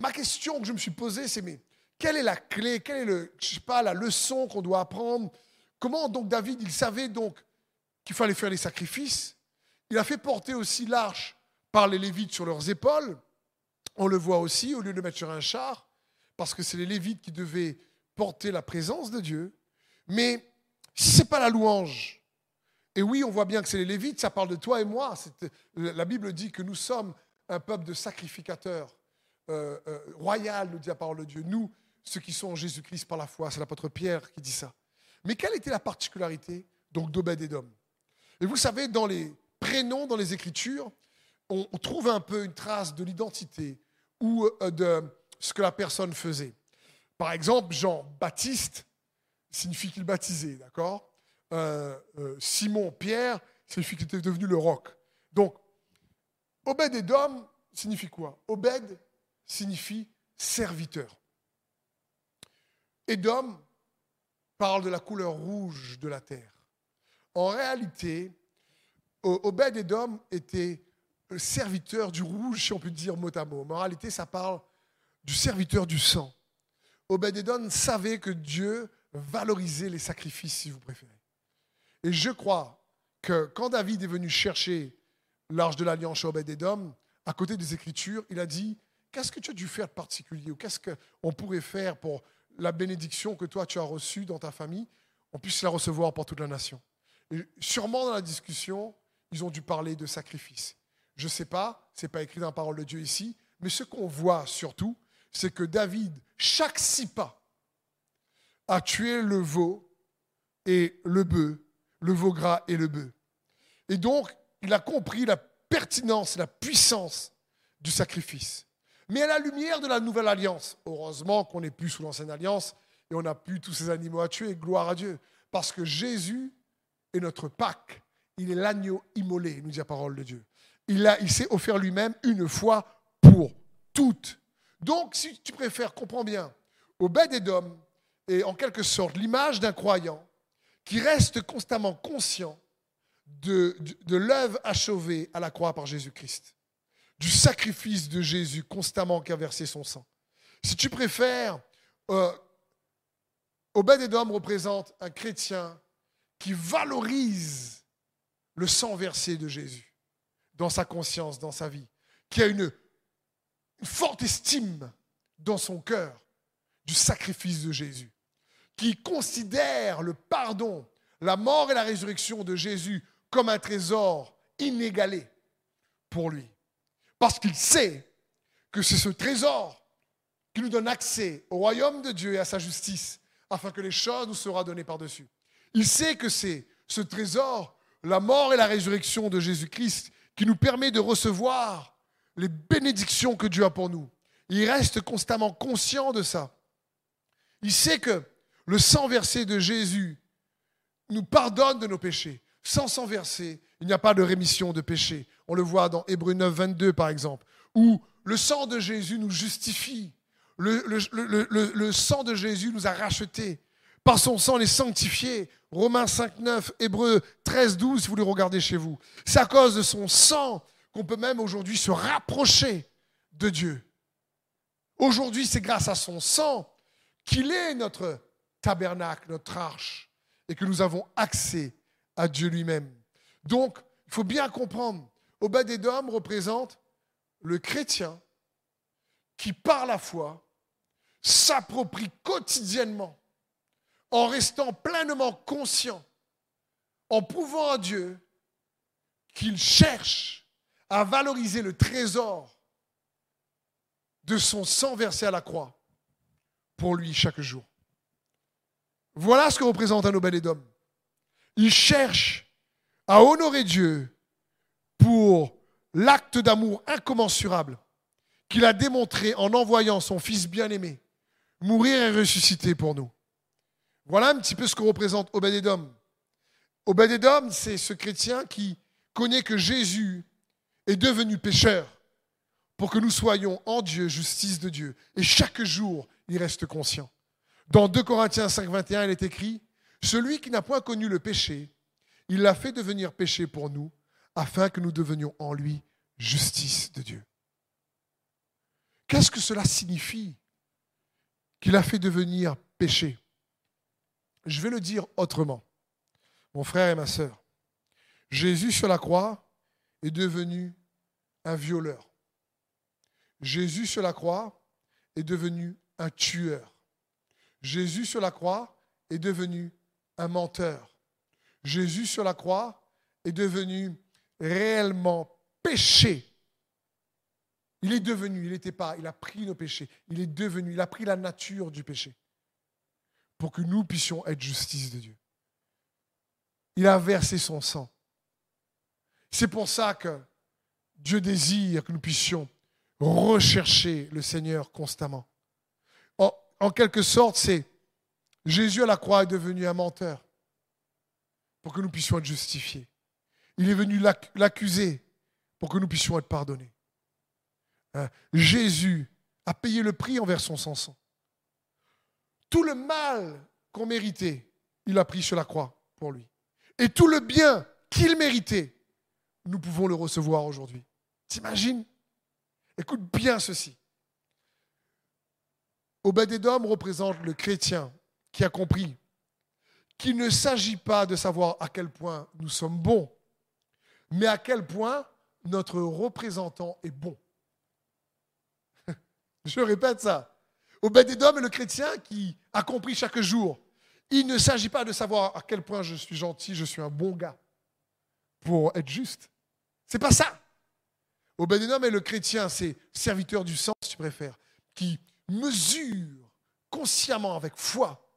Ma question que je me suis posée, c'est mais quelle est la clé, quelle est le, je sais pas, la leçon qu'on doit apprendre? Comment donc David, il savait donc qu'il fallait faire les sacrifices? Il a fait porter aussi l'arche par les Lévites sur leurs épaules. On le voit aussi, au lieu de le mettre sur un char, parce que c'est les Lévites qui devaient porter la présence de Dieu. Mais si ce n'est pas la louange, et oui, on voit bien que c'est les Lévites, ça parle de toi et moi. La Bible dit que nous sommes un peuple de sacrificateurs, euh, euh, royal, nous dit la parole de Dieu. Nous, ceux qui sont en Jésus-Christ par la foi, c'est l'apôtre Pierre qui dit ça. Mais quelle était la particularité donc d'Obed Edom Et vous savez, dans les prénoms, dans les Écritures, on, trouve un peu une trace de l'identité ou euh, de ce que la personne faisait. Par exemple, Jean-Baptiste signifie qu'il baptisait, d'accord? Euh, euh, Simon, Pierre signifie qu'il était devenu le roc. Donc, Obed Edom signifie quoi? Obed signifie serviteur. Edom parle de la couleur rouge de la terre. En réalité, Obed Edom était le serviteur du rouge, si on peut dire mot à mot. En réalité, ça parle du serviteur du sang. Obed-Edom savait que Dieu valorisait les sacrifices, si vous préférez. Et je crois que quand David est venu chercher l'arche de l'alliance chez Obed-Edom, à côté des Écritures, il a dit Qu'est-ce que tu as dû faire de particulier Ou qu'est-ce qu'on pourrait faire pour la bénédiction que toi tu as reçue dans ta famille On puisse la recevoir pour toute la nation. Et sûrement dans la discussion, ils ont dû parler de sacrifice. Je ne sais pas, ce n'est pas écrit dans la parole de Dieu ici, mais ce qu'on voit surtout, c'est que David, chaque six pas, a tué le veau et le bœuf, le veau gras et le bœuf. Et donc, il a compris la pertinence, la puissance du sacrifice. Mais à la lumière de la nouvelle alliance, heureusement qu'on n'est plus sous l'ancienne alliance et on n'a plus tous ces animaux à tuer, gloire à Dieu. Parce que Jésus est notre Pâque, il est l'agneau immolé, nous dit la parole de Dieu. Il, a, s'est offert lui-même une fois pour toutes. Donc, si tu préfères, comprends bien, Obed-Edom est en quelque sorte l'image d'un croyant qui reste constamment conscient de, l'œuvre achevée à la croix par Jésus-Christ, du sacrifice de Jésus constamment qui a versé son sang. Si tu préfères, euh, Obed-Edom représente un chrétien qui valorise le sang versé de Jésus dans sa conscience, dans sa vie, qui a une forte estime dans son cœur du sacrifice de Jésus, qui considère le pardon, la mort et la résurrection de Jésus comme un trésor inégalé pour lui. Parce qu'il sait que c'est ce trésor qui nous donne accès au royaume de Dieu et à sa justice, afin que les choses nous soient données par-dessus. Il sait que c'est ce trésor, la mort et la résurrection de Jésus-Christ, qui nous permet de recevoir les bénédictions que Dieu a pour nous. Il reste constamment conscient de ça. Il sait que le sang versé de Jésus nous pardonne de nos péchés. Sans sang versé, il n'y a pas de rémission de péché. On le voit dans Hébreu 9, 22 par exemple, où le sang de Jésus nous justifie. Le, sang de Jésus nous a rachetés. Par son sang, on est sanctifiés. Romains 5, 9, Hébreu 13, 12, si vous le regardez chez vous. C'est à cause de son sang qu'on peut même aujourd'hui se rapprocher de Dieu. Aujourd'hui, c'est grâce à son sang qu'il est notre tabernacle, notre arche, et que nous avons accès à Dieu lui-même. Donc, il faut bien comprendre, Obed-Edom représente le chrétien qui, par la foi, s'approprie quotidiennement, en restant pleinement conscient, en prouvant à Dieu qu'il cherche à valoriser le trésor de son sang versé à la croix pour lui chaque jour. Voilà ce que représente un Obed-Edom. Il cherche à honorer Dieu pour l'acte d'amour incommensurable qu'il a démontré en envoyant son Fils bien-aimé mourir et ressusciter pour nous. Voilà un petit peu ce que représente Obed-Edom. Obed-Edom, c'est ce chrétien qui connaît que Jésus est devenu pécheur pour que nous soyons en Dieu, justice de Dieu. Et chaque jour, il reste conscient. Dans 2 Corinthiens 5, 21, il est écrit, Celui qui n'a point connu le péché, il l'a fait devenir péché pour nous, afin que nous devenions en lui justice de Dieu. Qu'est-ce que cela signifie qu'il a fait devenir péché? Je vais le dire autrement. Mon frère et ma sœur, Jésus sur la croix est devenu un violeur. Jésus sur la croix est devenu un tueur. Jésus sur la croix est devenu un menteur. Jésus sur la croix est devenu réellement péché. Il est devenu, il n'était pas, il a pris nos péchés, il est devenu, il a pris la nature du péché pour que nous puissions être justice de Dieu. Il a versé son sang. C'est pour ça que Dieu désire que nous puissions rechercher le Seigneur constamment. En, quelque sorte, c'est Jésus à la croix est devenu un menteur pour que nous puissions être justifiés. Il est venu l'accuser pour que nous puissions être pardonnés. Hein? Jésus a payé le prix envers son sang. Tout le mal qu'on méritait, il a pris sur la croix pour lui. Et tout le bien qu'il méritait, nous pouvons le recevoir aujourd'hui. T'imagines? Écoute bien ceci. Obed-Edom représente le chrétien qui a compris qu'il ne s'agit pas de savoir à quel point nous sommes bons, mais à quel point notre représentant est bon. Je répète ça. Obed-Edom est le chrétien qui a compris chaque jour. Il ne s'agit pas de savoir à quel point je suis gentil, je suis un bon gars pour être juste. C'est pas ça. Obed-Edom est le chrétien, c'est serviteur du sang, si tu préfères, qui mesure consciemment, avec foi,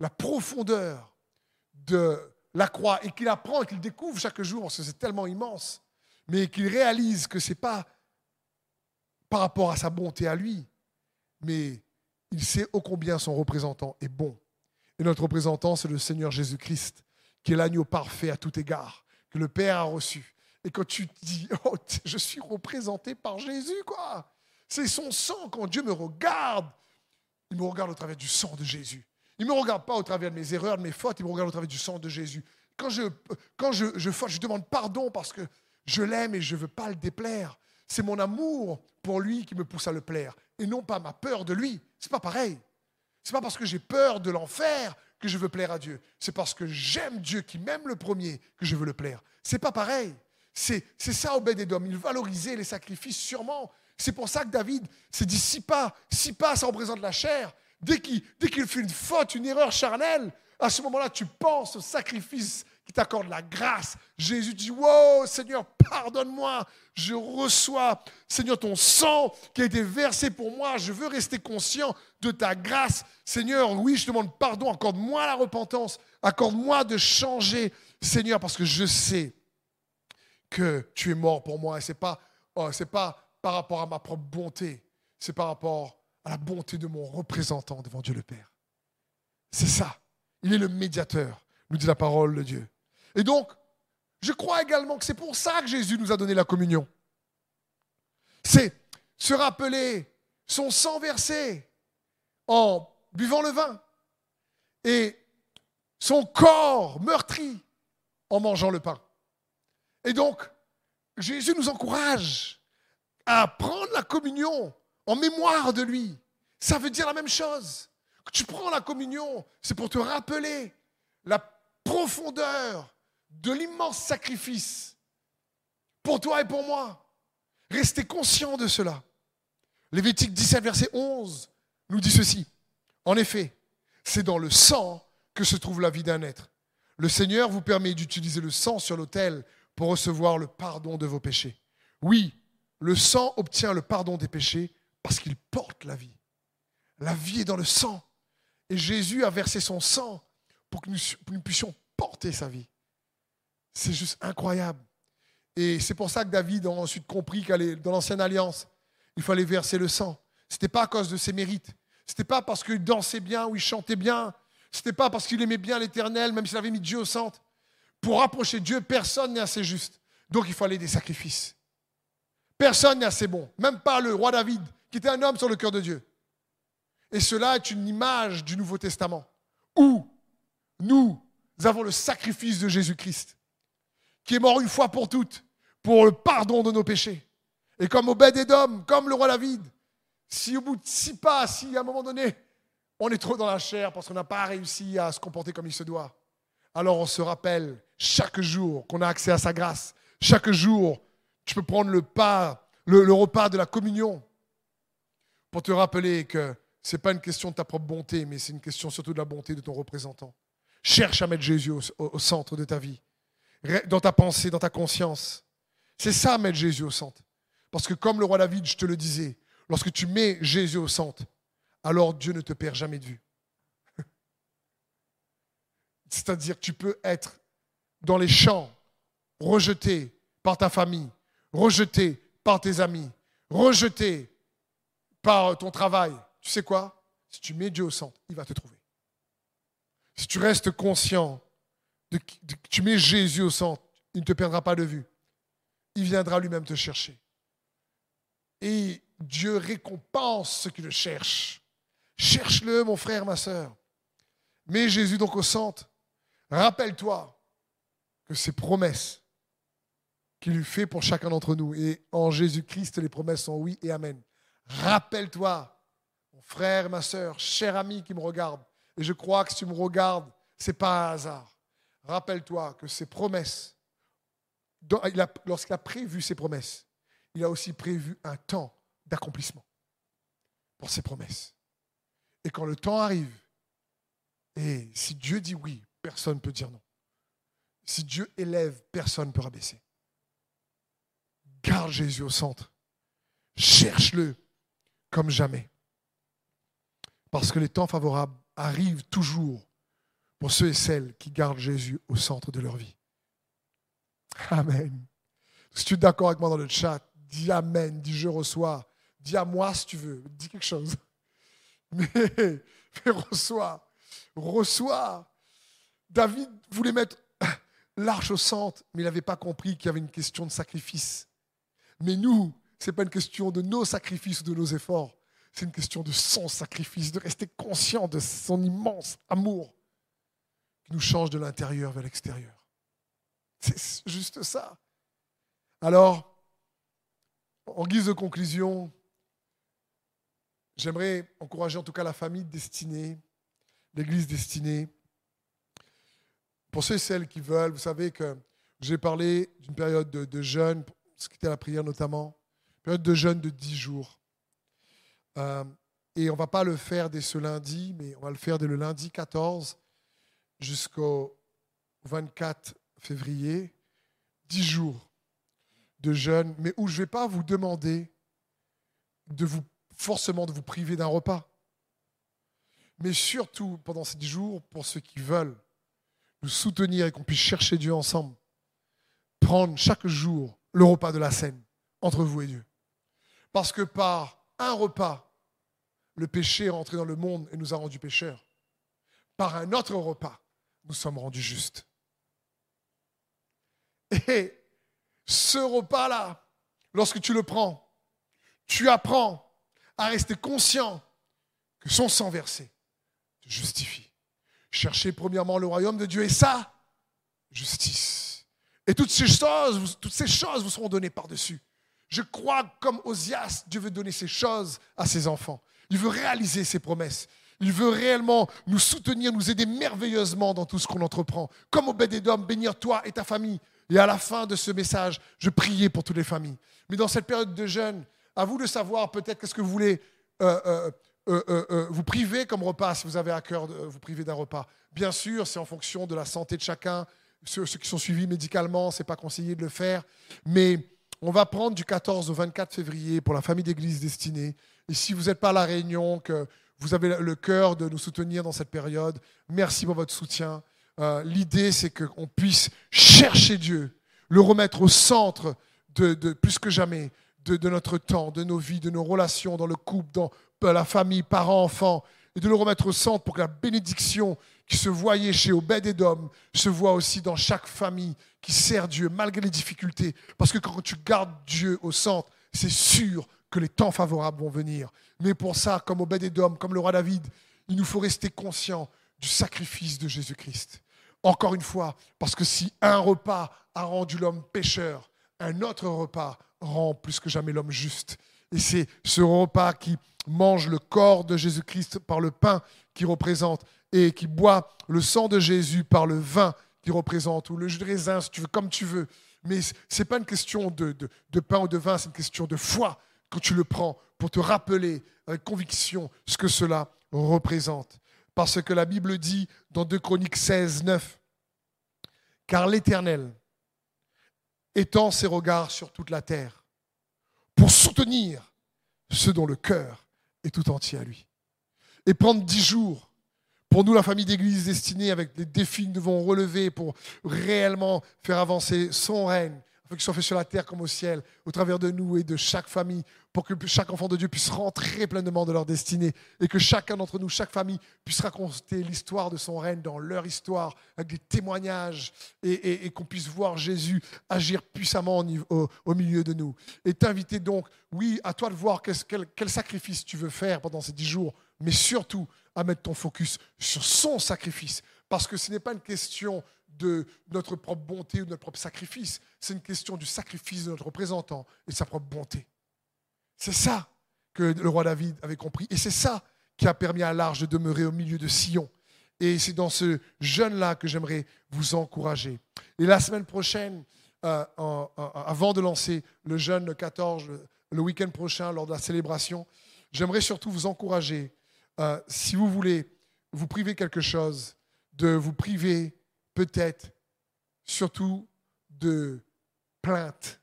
la profondeur de la croix et qu'il apprend et qu'il découvre chaque jour, parce que c'est tellement immense, mais qu'il réalise que ce n'est pas par rapport à sa bonté à lui, mais il sait ô combien son représentant est bon. Et notre représentant, c'est le Seigneur Jésus-Christ, qui est l'agneau parfait à tout égard, que le Père a reçu, et quand tu te dis, oh, je suis représenté par Jésus, quoi. C'est son sang. Quand Dieu me regarde, il me regarde au travers du sang de Jésus. Il ne me regarde pas au travers de mes erreurs, de mes fautes, il me regarde au travers du sang de Jésus. Quand je, quand je, je je demande pardon parce que je l'aime et je ne veux pas le déplaire. C'est mon amour pour lui qui me pousse à le plaire et non pas ma peur de lui. C'est pas pareil. C'est pas parce que j'ai peur de l'enfer que je veux plaire à Dieu. C'est parce que j'aime Dieu qui m'aime le premier que je veux le plaire. C'est pas pareil. C'est ça Obed-Edom. Il valorisait les sacrifices sûrement. C'est pour ça que David s'est dit si pas, si pas, ça représente la chair. Dès qu'il fait une faute, une erreur charnelle, à ce moment-là, tu penses au sacrifice qui t'accorde la grâce. Jésus dit Wow, Seigneur, pardonne-moi. Je reçois, Seigneur, ton sang qui a été versé pour moi. Je veux rester conscient de ta grâce. Seigneur, oui, je demande pardon. Accorde-moi la repentance. Accorde-moi de changer, Seigneur, parce que je sais que tu es mort pour moi. Et ce n'est pas, oh, pas par rapport à ma propre bonté, c'est par rapport à la bonté de mon représentant devant Dieu le Père. C'est ça. Il est le médiateur, nous dit la parole de Dieu. Et donc, je crois également que c'est pour ça que Jésus nous a donné la communion. C'est se rappeler son sang versé en buvant le vin et son corps meurtri en mangeant le pain. Et donc, Jésus nous encourage à prendre la communion en mémoire de lui. Ça veut dire la même chose. Tu prends la communion, c'est pour te rappeler la profondeur de l'immense sacrifice pour toi et pour moi. Restez conscient de cela. Lévitique 17, verset 11 nous dit ceci. En effet, c'est dans le sang que se trouve la vie d'un être. Le Seigneur vous permet d'utiliser le sang sur l'autel pour recevoir le pardon de vos péchés. Oui, le sang obtient le pardon des péchés parce qu'il porte la vie. La vie est dans le sang. Et Jésus a versé son sang pour que nous, puissions porter sa vie. C'est juste incroyable. Et c'est pour ça que David a ensuite compris qu'aller dans l'ancienne alliance, il fallait verser le sang. Ce n'était pas à cause de ses mérites. Ce n'était pas parce qu'il dansait bien ou il chantait bien. Ce n'était pas parce qu'il aimait bien l'éternel, même s'il avait mis Dieu au centre. Pour rapprocher Dieu, personne n'est assez juste. Donc il fallait des sacrifices. Personne n'est assez bon. Même pas le roi David, qui était un homme sur le cœur de Dieu. Et cela est une image du Nouveau Testament, où nous avons le sacrifice de Jésus-Christ, qui est mort une fois pour toutes, pour le pardon de nos péchés. Et comme Obed-Edom, comme le roi David, si au bout de six pas, si à un moment donné, on est trop dans la chair parce qu'on n'a pas réussi à se comporter comme il se doit, alors on se rappelle chaque jour qu'on a accès à sa grâce. Chaque jour, tu peux prendre le pas, le repas de la communion pour te rappeler que ce n'est pas une question de ta propre bonté, mais c'est une question surtout de la bonté de ton représentant. Cherche à mettre Jésus au, centre de ta vie, dans ta pensée, dans ta conscience. C'est ça, mettre Jésus au centre. Parce que comme le roi David, je te le disais, lorsque tu mets Jésus au centre, alors Dieu ne te perd jamais de vue. C'est-à-dire tu peux être dans les champs, rejeté par ta famille, rejeté par tes amis, rejeté par ton travail, tu sais quoi? Si tu mets Dieu au centre, il va te trouver. Si tu restes conscient de, tu mets Jésus au centre, il ne te perdra pas de vue. Il viendra lui-même te chercher. Et Dieu récompense ceux qui le cherchent. Cherche-le, mon frère, ma soeur. Mets Jésus donc au centre. Rappelle-toi que ces promesses qu'il lui fait pour chacun d'entre nous, et en Jésus-Christ, les promesses sont oui et amen. Rappelle-toi frère, ma soeur, cher ami qui me regarde, et je crois que si tu me regardes, ce n'est pas un hasard. Rappelle-toi que ces promesses, lorsqu'il a prévu ces promesses, il a aussi prévu un temps d'accomplissement pour ces promesses. Et quand le temps arrive, et si Dieu dit oui, personne ne peut dire non. Si Dieu élève, personne ne peut rabaisser. Garde Jésus au centre. Cherche-le comme jamais. Parce que les temps favorables arrivent toujours pour ceux et celles qui gardent Jésus au centre de leur vie. Amen. Si tu es d'accord avec moi dans le chat, dis Amen, dis je reçois. Dis à moi si tu veux, dis quelque chose. Mais, mais reçois, reçois. David voulait mettre l'arche au centre, mais il n'avait pas compris qu'il y avait une question de sacrifice. Mais nous, ce n'est pas une question de nos sacrifices ou de nos efforts. C'est une question de son sacrifice, de rester conscient de son immense amour qui nous change de l'intérieur vers l'extérieur. C'est juste ça. Alors, en guise de conclusion, j'aimerais encourager en tout cas la famille destinée, l'église destinée. Pour ceux et celles qui veulent, vous savez que j'ai parlé d'une période de, jeûne, ce qui était la prière notamment, période de jeûne de 10 jours. Euh, et on ne va pas le faire dès ce lundi, mais on va le faire dès le lundi 14 jusqu'au 24 février. 10 jours de jeûne, mais où je ne vais pas vous demander de vous forcément de vous priver d'un repas. Mais surtout pendant ces 10 jours, pour ceux qui veulent nous soutenir et qu'on puisse chercher Dieu ensemble, prendre chaque jour le repas de la scène entre vous et Dieu. Parce que par un repas, le péché est rentré dans le monde et nous a rendus pécheurs. Par un autre repas, nous sommes rendus justes. Et ce repas-là, lorsque tu le prends, tu apprends à rester conscient que son sang versé te justifie. Cherchez premièrement le royaume de Dieu et sa justice. Et toutes ces choses, toutes ces choses vous seront données par-dessus. Je crois comme Osias, Dieu veut donner ces choses à ses enfants. Il veut réaliser ses promesses. Il veut réellement nous soutenir, nous aider merveilleusement dans tout ce qu'on entreprend. Comme au d'homme, bénir toi et ta famille. Et à la fin de ce message, je priais pour toutes les familles. Mais dans cette période de jeûne, à vous de savoir peut-être qu'est-ce que vous voulez euh, euh, euh, vous priver comme repas si vous avez à cœur de vous priver d'un repas. Bien sûr, c'est en fonction de la santé de chacun. Ceux, qui sont suivis médicalement, ce n'est pas conseillé de le faire. Mais on va prendre du 14 au 24 février pour la famille d'église destinée. Et si vous n'êtes pas à La Réunion, que vous avez le cœur de nous soutenir dans cette période, merci pour votre soutien. Euh, l'idée, c'est qu'on puisse chercher Dieu, le remettre au centre de, plus que jamais de, notre temps, de nos vies, de nos relations dans le couple, dans la famille, parents, enfants, et de le remettre au centre pour que la bénédiction qui se voyait chez Obed-Edom se voit aussi dans chaque famille qui sert Dieu malgré les difficultés. Parce que quand tu gardes Dieu au centre, c'est sûr que les temps favorables vont venir. Mais pour ça, comme Obed-Edom, comme le roi David, il nous faut rester conscient du sacrifice de Jésus-Christ. Encore une fois, parce que si un repas a rendu l'homme pécheur, un autre repas rend plus que jamais l'homme juste. Et c'est ce repas qui mange le corps de Jésus-Christ par le pain qui représente et qui boit le sang de Jésus par le vin qui représente, ou le jus de raisin, si tu comme tu veux. Mais ce n'est pas une question de, de pain ou de vin, c'est une question de foi quand tu le prends pour te rappeler avec conviction ce que cela représente. Parce que la Bible dit dans 2 Chroniques 16, 9, car l'Éternel étend ses regards sur toute la terre pour soutenir ceux dont le cœur est tout entier à lui. Et prendre dix jours pour nous, la famille d'église destinée, avec les défis que nous devons relever pour réellement faire avancer son règne, afin qu'il soit fait sur la terre comme au ciel, au travers de nous et de chaque famille, pour que chaque enfant de Dieu puisse rentrer pleinement de leur destinée et que chacun d'entre nous, chaque famille, puisse raconter l'histoire de son règne dans leur histoire, avec des témoignages et, qu'on puisse voir Jésus agir puissamment au, milieu de nous. Et t'inviter donc, oui, à toi de voir quel sacrifice tu veux faire pendant ces dix jours, mais surtout à mettre ton focus sur son sacrifice. Parce que ce n'est pas une question de notre propre bonté ou de notre propre sacrifice, c'est une question du sacrifice de notre représentant et de sa propre bonté. C'est ça que le roi David avait compris. Et c'est ça qui a permis à l'Arche de demeurer au milieu de Sion. Et c'est dans ce jeûne-là que j'aimerais vous encourager. Et la semaine prochaine, euh, avant de lancer le jeûne le 14, le week-end prochain, lors de la célébration, j'aimerais surtout vous encourager, euh, si vous voulez vous priver quelque chose, de vous priver peut-être surtout de plaintes,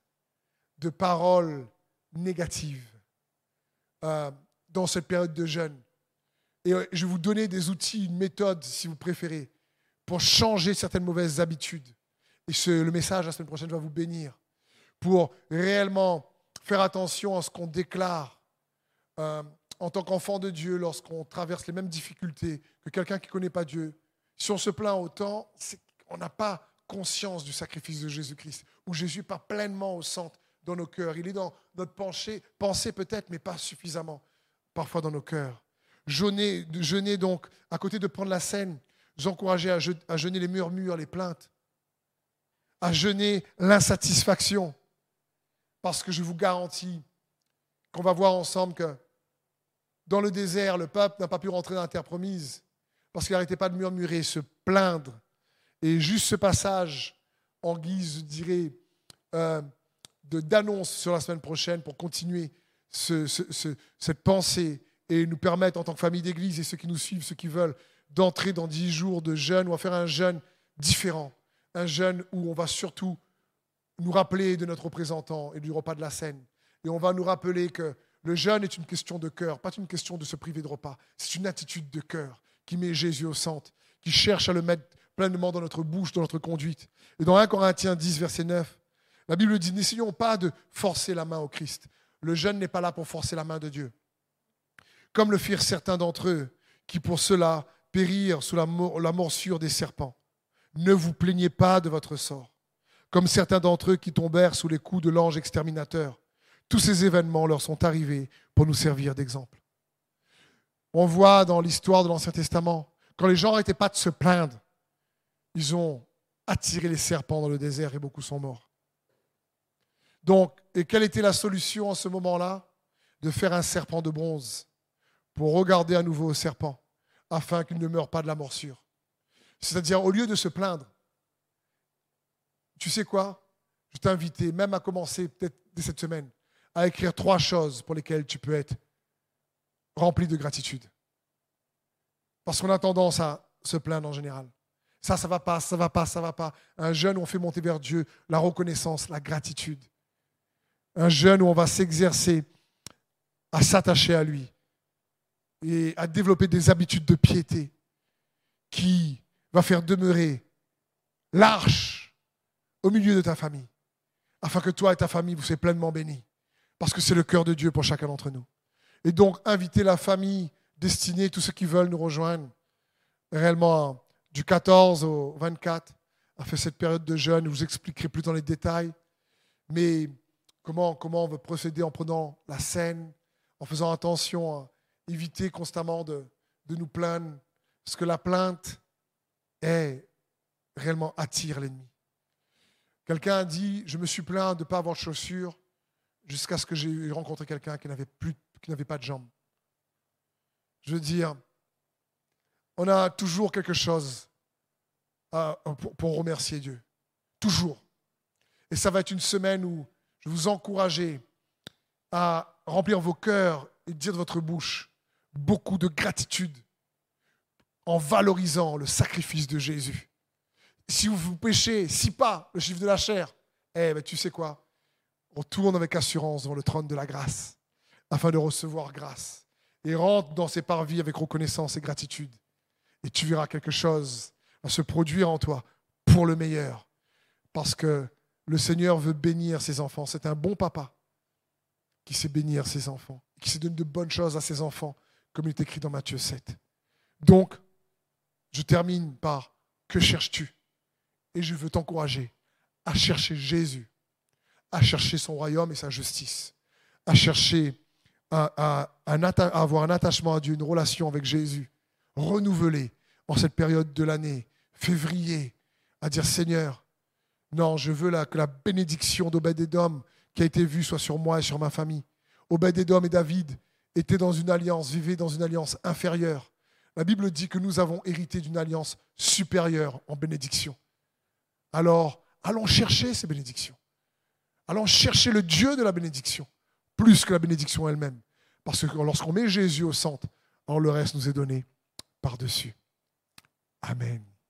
de paroles négatives euh, dans cette période de jeûne. Et euh, je vais vous donner des outils, une méthode, si vous préférez, pour changer certaines mauvaises habitudes. Et le message la semaine prochaine va vous bénir. Pour réellement faire attention à ce qu'on déclare euh, en tant qu'enfant de Dieu lorsqu'on traverse les mêmes difficultés que quelqu'un qui ne connaît pas Dieu. Si on se plaint autant, qu'on n'a pas conscience du sacrifice de Jésus-Christ, où Jésus pas pleinement au centre dans nos cœurs. Il est dans notre pensée, pensée peut-être, mais pas suffisamment, parfois dans nos cœurs. Jeûner, jeûner donc, à côté de prendre la scène, j'encourageais à, à jeûner les murmures, les plaintes, à jeûner l'insatisfaction, parce que je vous garantis qu'on va voir ensemble que dans le désert, le peuple n'a pas pu rentrer dans la terre promise, parce qu'il n'arrêtait pas de murmurer, se plaindre. Et juste ce passage, en guise, je dirais, euh, d'annonce sur la semaine prochaine pour continuer cette pensée et nous permettre, en tant que famille d'église et ceux qui nous suivent, ceux qui veulent, d'entrer dans dix jours de jeûne ou à faire un jeûne différent. Un jeûne où on va surtout nous rappeler de notre représentant et du repas de la scène. Et on va nous rappeler que le jeûne est une question de cœur, pas une question de se priver de repas. C'est une attitude de cœur qui met Jésus au centre, qui cherche à le mettre pleinement dans notre bouche, dans notre conduite. Et dans 1 Corinthiens 10, verset 9, la Bible dit, n'essayons pas de forcer la main au Christ. Le jeûne n'est pas là pour forcer la main de Dieu. Comme le firent certains d'entre eux, qui pour cela périrent sous la, morsure des serpents. Ne vous plaignez pas de votre sort, comme certains d'entre eux qui tombèrent sous les coups de l'ange exterminateur. Tous ces événements leur sont arrivés pour nous servir d'exemple. On voit dans l'histoire de l'Ancien Testament, quand les gens n'arrêtaient pas de se plaindre, ils ont attiré les serpents dans le désert et beaucoup sont morts. Donc, et quelle était la solution en ce moment-là? De faire un serpent de bronze pour regarder à nouveau au serpent. afin qu'il ne meure pas de la morsure. C'est-à-dire, au lieu de se plaindre, tu sais quoi? Je t'invite même à commencer, peut-être dès cette semaine, à écrire trois choses pour lesquelles tu peux être rempli de gratitude. Parce qu'on a tendance à se plaindre en général. Ça, ça va pas, ça va pas, ça va pas. Un jeûne où on fait monter vers Dieu la reconnaissance, la gratitude. Un jeûne où on va s'exercer à s'attacher à lui et à développer des habitudes de piété qui va faire demeurer l'arche au milieu de ta famille, afin que toi et ta famille vous soyez pleinement bénis, parce que c'est le cœur de Dieu pour chacun d'entre nous. Et donc, inviter la famille destinée, tous ceux qui veulent nous rejoindre, réellement du 14 au 24, a fait cette période de jeûne. Je vous expliquerai plus dans les détails. Mais comment, comment on veut procéder en prenant la scène, en faisant attention à éviter constamment de, de nous plaindre. Parce que la plainte est réellement attire l'ennemi. Quelqu'un a dit Je me suis plaint de ne pas avoir de chaussures jusqu'à ce que j'ai rencontré quelqu'un qui n'avait plus qui n'avait pas de jambes. Je veux dire, on a toujours quelque chose pour, remercier Dieu. Toujours. Et ça va être une semaine où je vous encourager à remplir vos cœurs et dire de votre bouche beaucoup de gratitude en valorisant le sacrifice de Jésus. Si vous vous péchez, si pas le chiffre de la chair, eh ben, tu sais quoi? On tourne avec assurance devant le trône de la grâce afin de recevoir grâce. Et rentre dans ces parvis avec reconnaissance et gratitude. Et tu verras quelque chose à se produire en toi pour le meilleur. Parce que le Seigneur veut bénir ses enfants. C'est un bon papa qui sait bénir ses enfants, qui sait donner de bonnes choses à ses enfants, comme il est écrit dans Matthieu 7. Donc, je termine par que cherches-tu? Et je veux t'encourager à chercher Jésus, à chercher son royaume et sa justice, à chercher à, avoir un attachement à Dieu, une relation avec Jésus, renouvelée en cette période de l'année, février, à dire Seigneur, non, je veux que la bénédiction d'Obed-Edom qui a été vue soit sur moi et sur ma famille. Obed-Edom et David étaient dans une alliance, vivaient dans une alliance inférieure. La Bible dit que nous avons hérité d'une alliance supérieure en bénédiction. Alors, allons chercher ces bénédictions. Allons chercher le Dieu de la bénédiction plus que la bénédiction elle-même. Parce que lorsqu'on met Jésus au centre, le reste nous est donné par-dessus. Amen.